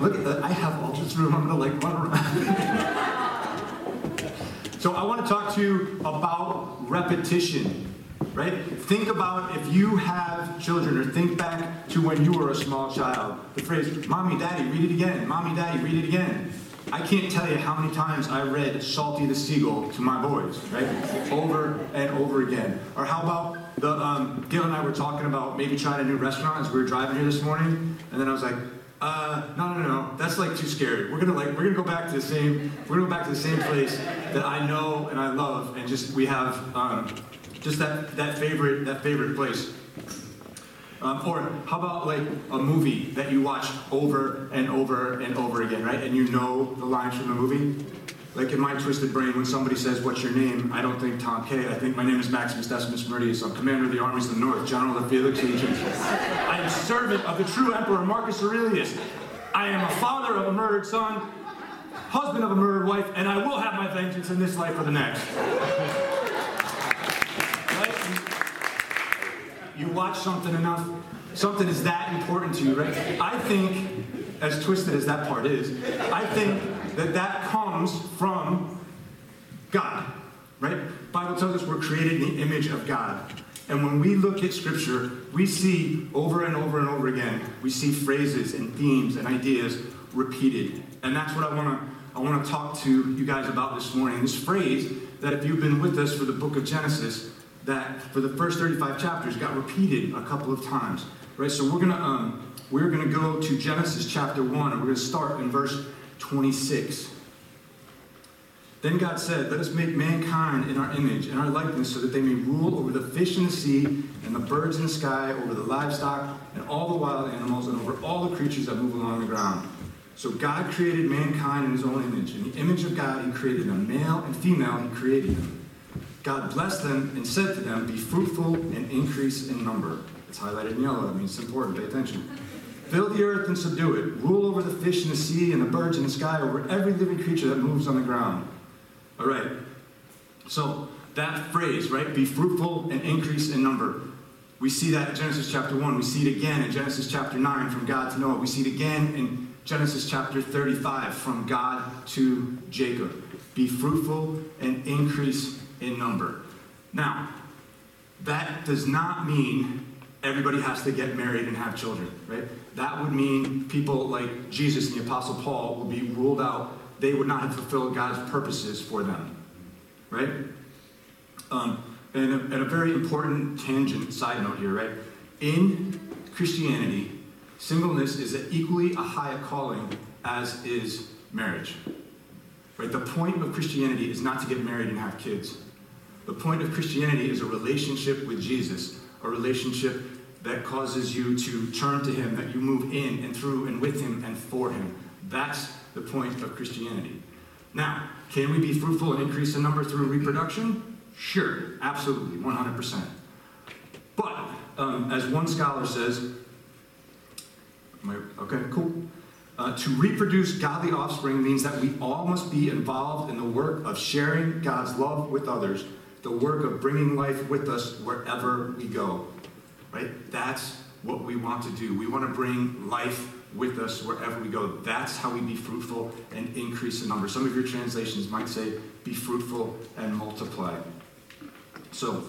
Look at that. I have all this room. I'm going to like run around. so I want to talk to you about repetition. Right? Think about if you have children, or think back to when you were a small child. The phrase, Mommy, Daddy, read it again. Mommy, Daddy, read it again. I can't tell you how many times I read Salty the Seagull to my boys, right? Over and over again. Or how about the um, Gail and I were talking about maybe trying a new restaurant as we were driving here this morning, and then I was like, uh, no, no, no, that's like too scary. We're gonna like we're gonna go back to the same we're gonna go back to the same place that I know and I love, and just we have um, just that that favorite that favorite place. Um, or how about like a movie that you watch over and over and over again, right? And you know the lines from the movie? Like in my twisted brain, when somebody says, What's your name? I don't think Tom K. I think my name is Maximus Decimus Meridius. I'm commander of the armies of the north, general of the Felix Legions. I am a servant of the true emperor Marcus Aurelius. I am a father of a murdered son, husband of a murdered wife, and I will have my vengeance in this life or the next. you watch something enough, something is that important to you, right? I think, as twisted as that part is, I think that that comes from God, right? Bible tells us we're created in the image of God. And when we look at Scripture, we see over and over and over again, we see phrases and themes and ideas repeated. And that's what I want to I want to talk to you guys about this morning. This phrase that if you've been with us for the book of Genesis, that for the first 35 chapters got repeated a couple of times. Right? So we're gonna um, we're gonna go to Genesis chapter 1, and we're gonna start in verse 26. Then God said, Let us make mankind in our image and our likeness so that they may rule over the fish in the sea and the birds in the sky, over the livestock and all the wild animals, and over all the creatures that move along the ground. So God created mankind in his own image. In the image of God, he created them. Male and female, he created them. God blessed them and said to them, Be fruitful and increase in number. It's highlighted in yellow. That means it's important. Pay attention. Fill the earth and subdue it. Rule over the fish in the sea and the birds in the sky, over every living creature that moves on the ground. All right. So that phrase, right? Be fruitful and increase in number. We see that in Genesis chapter 1. We see it again in Genesis chapter 9 from God to Noah. We see it again in Genesis chapter 35 from God to Jacob. Be fruitful and increase in number. Now, that does not mean everybody has to get married and have children, right? That would mean people like Jesus and the Apostle Paul would be ruled out. They would not have fulfilled God's purposes for them, right? Um, and, a, and a very important tangent side note here, right? In Christianity, singleness is equally a high calling as is marriage. Right? The point of Christianity is not to get married and have kids. The point of Christianity is a relationship with Jesus, a relationship that causes you to turn to Him, that you move in and through and with Him and for Him. That's the point of Christianity. Now, can we be fruitful and increase in number through reproduction? Sure, absolutely, 100%. But, um, as one scholar says, okay, cool. Uh, to reproduce godly offspring means that we all must be involved in the work of sharing God's love with others the work of bringing life with us wherever we go. Right? That's what we want to do. We want to bring life with us wherever we go. That's how we be fruitful and increase in number. Some of your translations might say, be fruitful and multiply. So,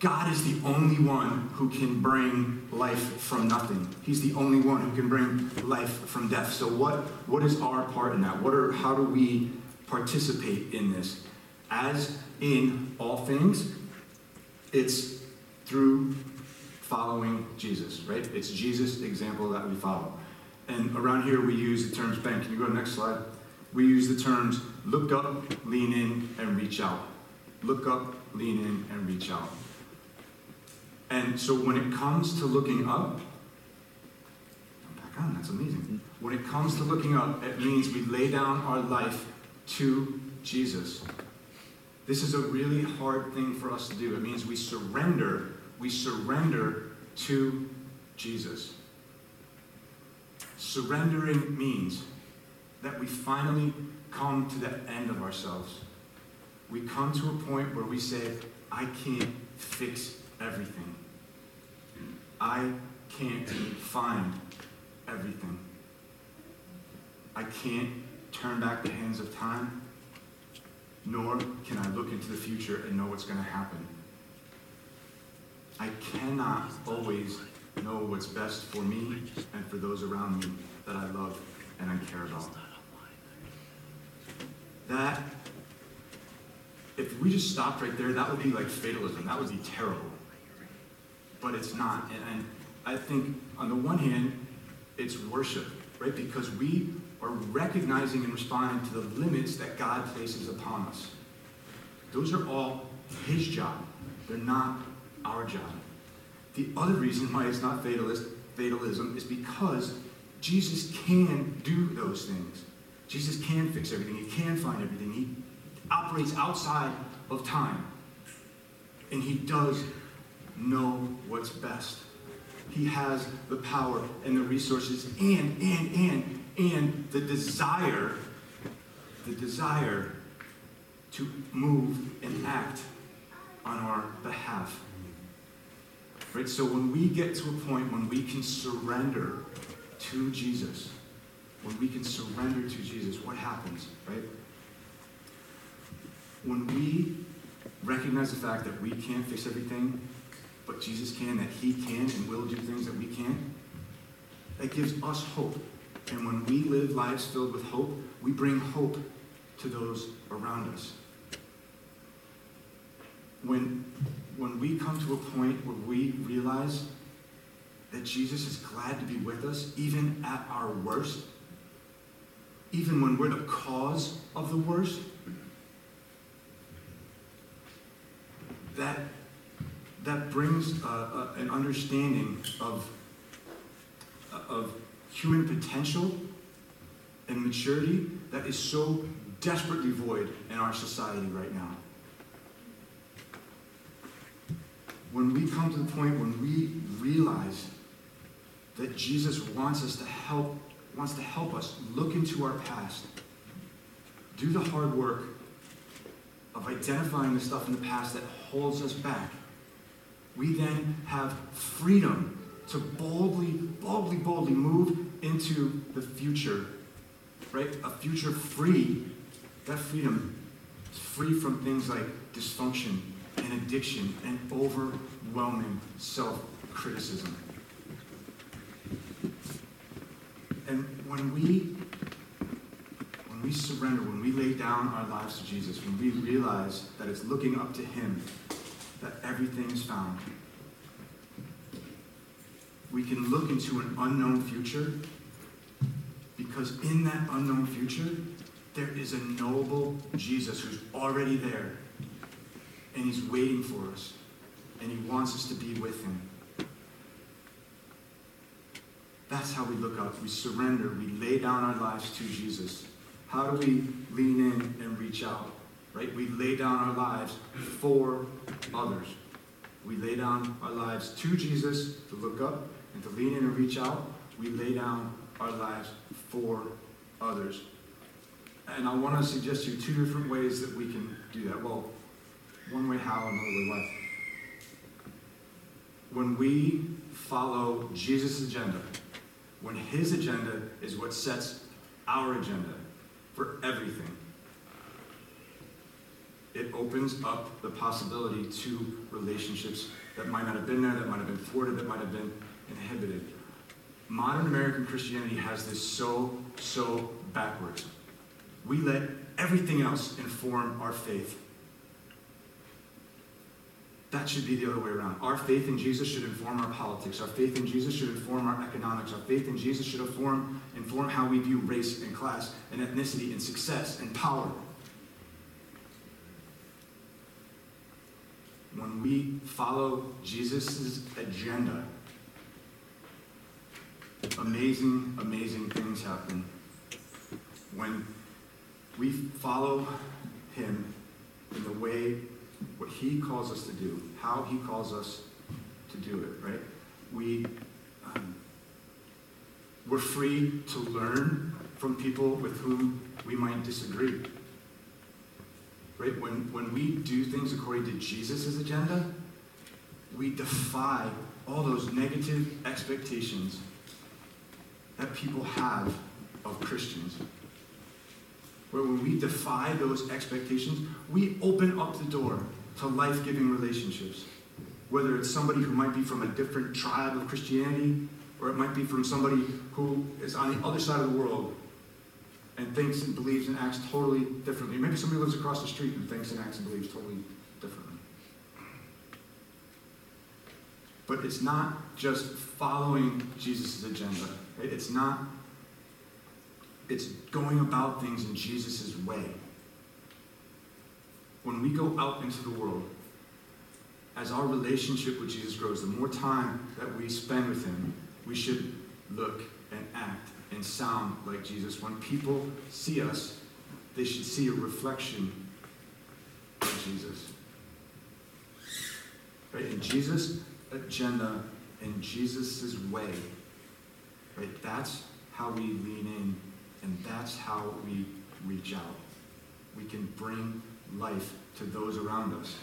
God is the only one who can bring life from nothing. He's the only one who can bring life from death. So what, what is our part in that? What are, how do we participate in this? As in all things, it's through following Jesus, right? It's Jesus' example that we follow. And around here we use the terms, Ben, can you go to the next slide? We use the terms look up, lean in, and reach out. Look up, lean in, and reach out. And so when it comes to looking up, back on, that's amazing. When it comes to looking up, it means we lay down our life to Jesus. This is a really hard thing for us to do. It means we surrender, we surrender to Jesus. Surrendering means that we finally come to the end of ourselves. We come to a point where we say, I can't fix everything. I can't find everything. I can't turn back the hands of time, nor can I look into the future and know what's going to happen. I cannot always know what's best for me and for those around me that I love and I care about. That, if we just stopped right there, that would be like fatalism. That would be terrible. But it's not. And, I think, on the one hand, it's worship, right? Because we are recognizing and responding to the limits that God places upon us. Those are all His job, they're not our job. The other reason why it's not fatalist, fatalism is because Jesus can do those things. Jesus can fix everything. He can find everything. He operates outside of time. And he does know what's best. He has the power and the resources and, and, and, and the desire, the desire to move and act on our behalf. Right? So when we get to a point when we can surrender to Jesus, when we can surrender to Jesus, what happens, right? When we recognize the fact that we can't fix everything, but Jesus can, that He can and will do things that we can't, that gives us hope. And when we live lives filled with hope, we bring hope to those around us. When when we come to a point where we realize that Jesus is glad to be with us, even at our worst, even when we're the cause of the worst, that, that brings uh, uh, an understanding of, of human potential and maturity that is so desperately void in our society right now. when we come to the point when we realize that Jesus wants us to help, wants to help us look into our past, do the hard work of identifying the stuff in the past that holds us back, we then have freedom to boldly, boldly, boldly move into the future, right? A future free. That freedom is free from things like dysfunction and addiction and overwhelming self criticism. And when we when we surrender, when we lay down our lives to Jesus, when we realize that it's looking up to him that everything is found, we can look into an unknown future because in that unknown future, there is a knowable Jesus who's already there and He's waiting for us, and He wants us to be with Him. That's how we look up. We surrender. We lay down our lives to Jesus. How do we lean in and reach out? Right? We lay down our lives for others. We lay down our lives to Jesus to look up and to lean in and reach out. We lay down our lives for others. And I want to suggest to you two different ways that we can do that. Well, one way how, another way what. When we follow Jesus' agenda, when his agenda is what sets our agenda for everything, it opens up the possibility to relationships that might not have been there, that might have been thwarted, that might have been inhibited. Modern American Christianity has this so, so backwards. We let everything else inform our faith that should be the other way around. Our faith in Jesus should inform our politics. Our faith in Jesus should inform our economics. Our faith in Jesus should inform, inform how we view race and class and ethnicity and success and power. When we follow Jesus' agenda, amazing, amazing things happen. When we follow him in the way what he calls us to do, how he calls us to do it, right? We, um, we're free to learn from people with whom we might disagree. Right? When, when we do things according to Jesus' agenda, we defy all those negative expectations that people have of Christians. Where when we defy those expectations, we open up the door to life giving relationships. Whether it's somebody who might be from a different tribe of Christianity, or it might be from somebody who is on the other side of the world and thinks and believes and acts totally differently. Maybe somebody lives across the street and thinks and acts and believes totally. But it's not just following Jesus' agenda. It's not, it's going about things in Jesus' way. When we go out into the world, as our relationship with Jesus grows, the more time that we spend with Him, we should look and act and sound like Jesus. When people see us, they should see a reflection of Jesus. Right? In Jesus' agenda, in Jesus' way, right? That's how we lean in, and that's how we reach out. We can bring life to those around us.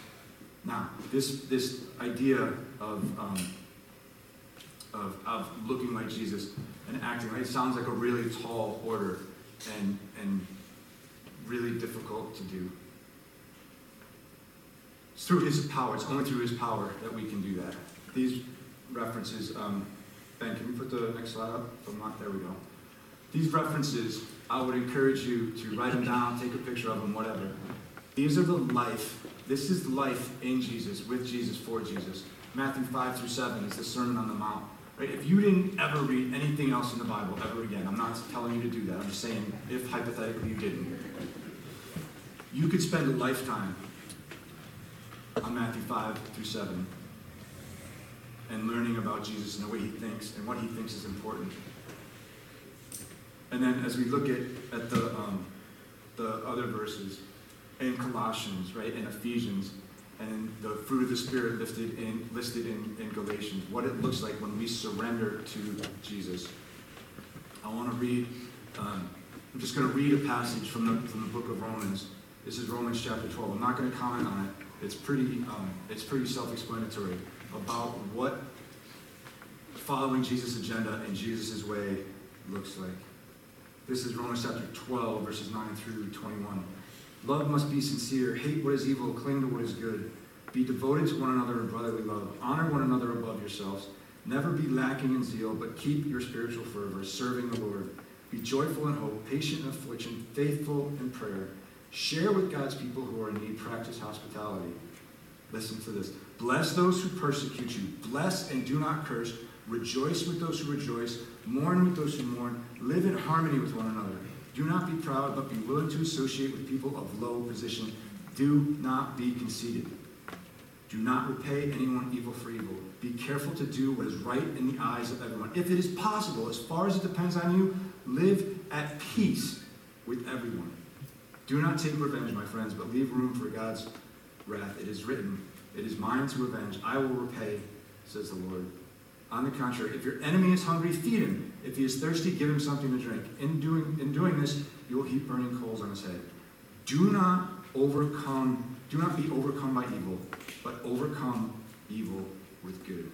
Now, this, this idea of, um, of, of looking like Jesus and acting right sounds like a really tall order and, and really difficult to do. It's through his power, it's only through his power that we can do that. These references, um, Ben, can you put the next slide up? If I'm not, there we go. These references, I would encourage you to write them down, take a picture of them, whatever. These are the life, this is life in Jesus, with Jesus, for Jesus. Matthew 5 through 7 is the Sermon on the Mount. Right? If you didn't ever read anything else in the Bible ever again, I'm not telling you to do that. I'm just saying if hypothetically you didn't, you could spend a lifetime on Matthew 5 through 7 and learning about Jesus and the way he thinks and what he thinks is important. And then as we look at, at the, um, the other verses in Colossians, right, in Ephesians, and the fruit of the Spirit listed in, listed in, in Galatians, what it looks like when we surrender to Jesus. I want to read, um, I'm just going to read a passage from the, from the book of Romans. This is Romans chapter 12. I'm not going to comment on it. It's pretty, um, it's pretty self-explanatory about what following Jesus' agenda and Jesus' way looks like. This is Romans chapter 12, verses 9 through 21. Love must be sincere. Hate what is evil. Cling to what is good. Be devoted to one another in brotherly love. Honor one another above yourselves. Never be lacking in zeal, but keep your spiritual fervor, serving the Lord. Be joyful in hope, patient in affliction, faithful in prayer. Share with God's people who are in need. Practice hospitality. Listen to this. Bless those who persecute you. Bless and do not curse. Rejoice with those who rejoice. Mourn with those who mourn. Live in harmony with one another. Do not be proud, but be willing to associate with people of low position. Do not be conceited. Do not repay anyone evil for evil. Be careful to do what is right in the eyes of everyone. If it is possible, as far as it depends on you, live at peace with everyone. Do not take revenge, my friends, but leave room for God's wrath. It is written, It is mine to avenge. I will repay, says the Lord. On the contrary, if your enemy is hungry, feed him. If he is thirsty, give him something to drink. In doing, in doing this, you will heap burning coals on his head. Do not overcome, do not be overcome by evil, but overcome evil with good.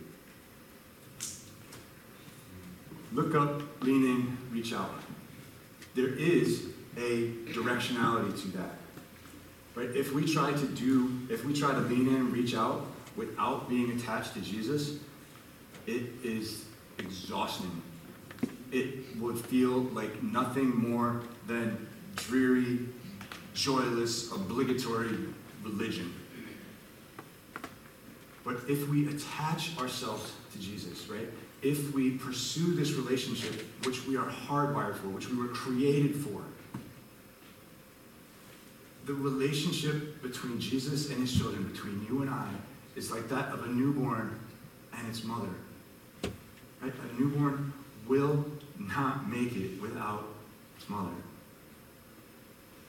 Look up, lean in, reach out. There is a directionality to that. Right? If we try to do, if we try to lean in, and reach out without being attached to Jesus, it is exhausting. It would feel like nothing more than dreary, joyless, obligatory religion. But if we attach ourselves to Jesus, right? If we pursue this relationship, which we are hardwired for, which we were created for, the relationship between Jesus and his children, between you and I, is like that of a newborn and its mother. Right? A newborn will not make it without its mother.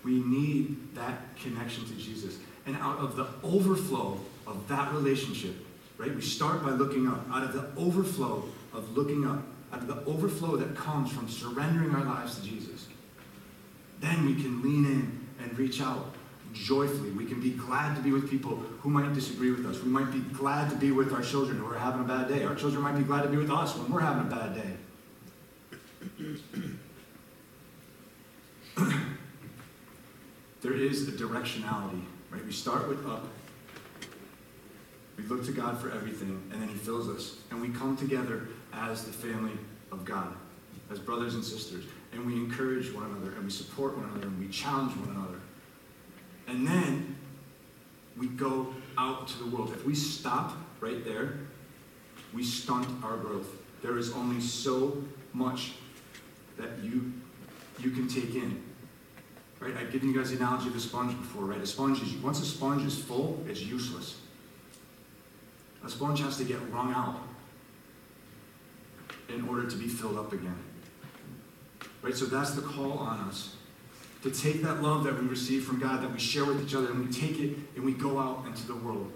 We need that connection to Jesus. And out of the overflow of that relationship, right? We start by looking up. Out of the overflow of looking up, out of the overflow that comes from surrendering our lives to Jesus, then we can lean in and reach out joyfully. We can be glad to be with people who might disagree with us. We might be glad to be with our children who are having a bad day. Our children might be glad to be with us when we're having a bad day. there is a directionality, right? We start with up. We look to God for everything, and then He fills us. And we come together as the family of God, as brothers and sisters. And we encourage one another, and we support one another, and we challenge one another. And then we go out to the world. If we stop right there, we stunt our growth. There is only so much that you you can take in. Right? I've given you guys the analogy of a sponge before, right? A sponge is once a sponge is full, it's useless. A sponge has to get wrung out in order to be filled up again. Right? So that's the call on us. To take that love that we receive from God, that we share with each other, and we take it and we go out into the world.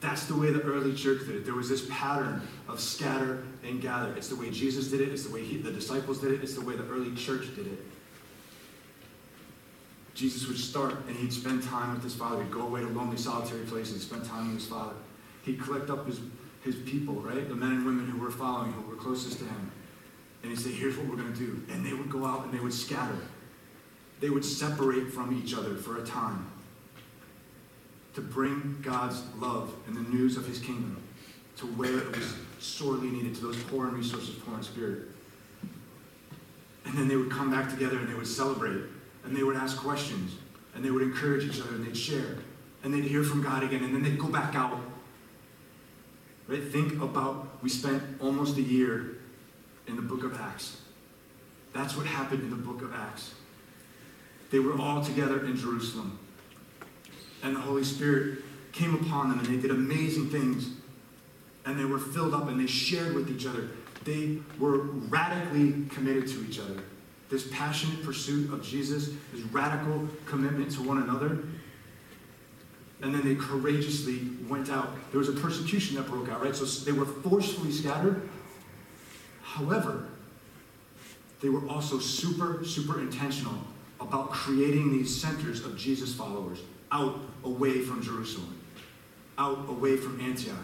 That's the way the early church did it. There was this pattern of scatter and gather. It's the way Jesus did it, it's the way he, the disciples did it, it's the way the early church did it. Jesus would start and he'd spend time with his Father. He'd go away to lonely, solitary places, and spend time with his Father. He'd collect up his, his people, right? The men and women who were following, who were closest to him. And he'd say, Here's what we're going to do. And they would go out and they would scatter. They would separate from each other for a time to bring God's love and the news of his kingdom to where it was sorely needed, to those poor in resources, poor in spirit. And then they would come back together and they would celebrate and they would ask questions and they would encourage each other and they'd share and they'd hear from God again and then they'd go back out. Right? Think about we spent almost a year in the book of Acts. That's what happened in the book of Acts. They were all together in Jerusalem and the Holy Spirit came upon them and they did amazing things. And they were filled up and they shared with each other. They were radically committed to each other. This passionate pursuit of Jesus, this radical commitment to one another. And then they courageously went out. There was a persecution that broke out, right? So they were forcefully scattered. However, they were also super, super intentional about creating these centers of Jesus followers out away from Jerusalem, out away from Antioch.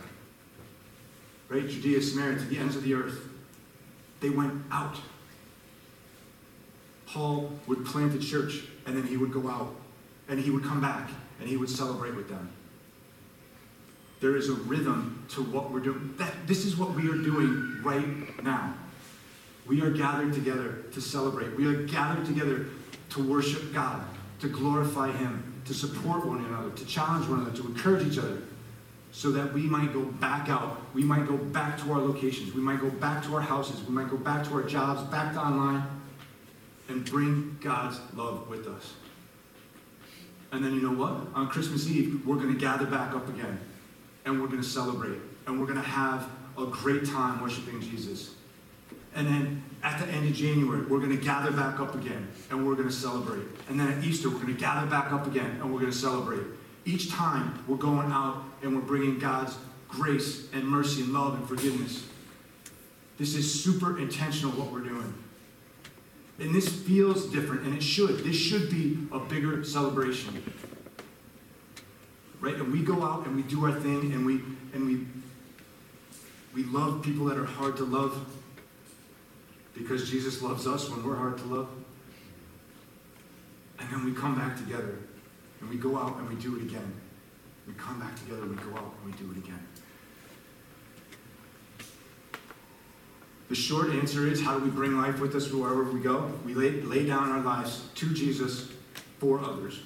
Right? Judea, Samaria, to the ends of the earth. They went out. Paul would plant a church and then he would go out and he would come back and he would celebrate with them. There is a rhythm to what we're doing. That, this is what we are doing right now. We are gathered together to celebrate. We are gathered together to worship God, to glorify Him, to support one another, to challenge one another, to encourage each other, so that we might go back out. We might go back to our locations. We might go back to our houses. We might go back to our jobs, back to online, and bring God's love with us. And then you know what? On Christmas Eve, we're going to gather back up again, and we're going to celebrate, and we're going to have a great time worshiping Jesus. And then at the end of January, we're going to gather back up again and we're going to celebrate. And then at Easter, we're going to gather back up again and we're going to celebrate. Each time, we're going out and we're bringing God's grace and mercy and love and forgiveness. This is super intentional what we're doing. And this feels different, and it should. This should be a bigger celebration. Right? And we go out and we do our thing and we and we we love people that are hard to love because Jesus loves us when we're hard to love. And then we come back together and we go out and we do it again. We come back together, we go out and we do it again. The short answer is how do we bring life with us wherever we go? We lay, lay down our lives to Jesus for others.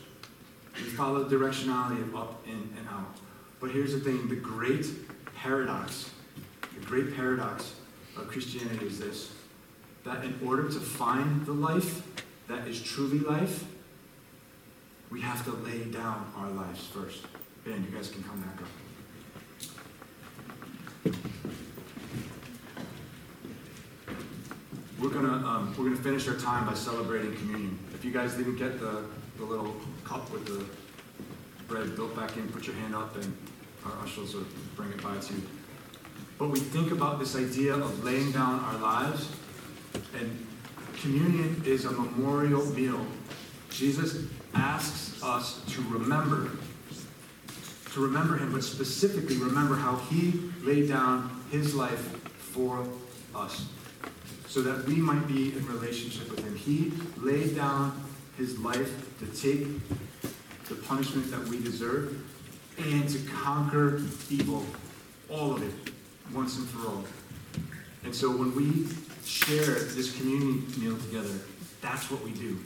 We follow the directionality of up, in, and out. But here's the thing the great paradox, the great paradox of Christianity is this that in order to find the life that is truly life, we have to lay down our lives first. Ben, you guys can come back up. We're gonna um, we're gonna finish our time by celebrating communion. If you guys didn't get the, the little cup with the bread built back in, put your hand up and our ushers will bring it by to you. But we think about this idea of laying down our lives and communion is a memorial meal. Jesus asks us to remember, to remember him, but specifically remember how he laid down his life for us. so that we might be in relationship with him. He laid down his life to take the punishment that we deserve and to conquer evil, all of it, once and for all. And so when we share this communion meal together, that's what we do.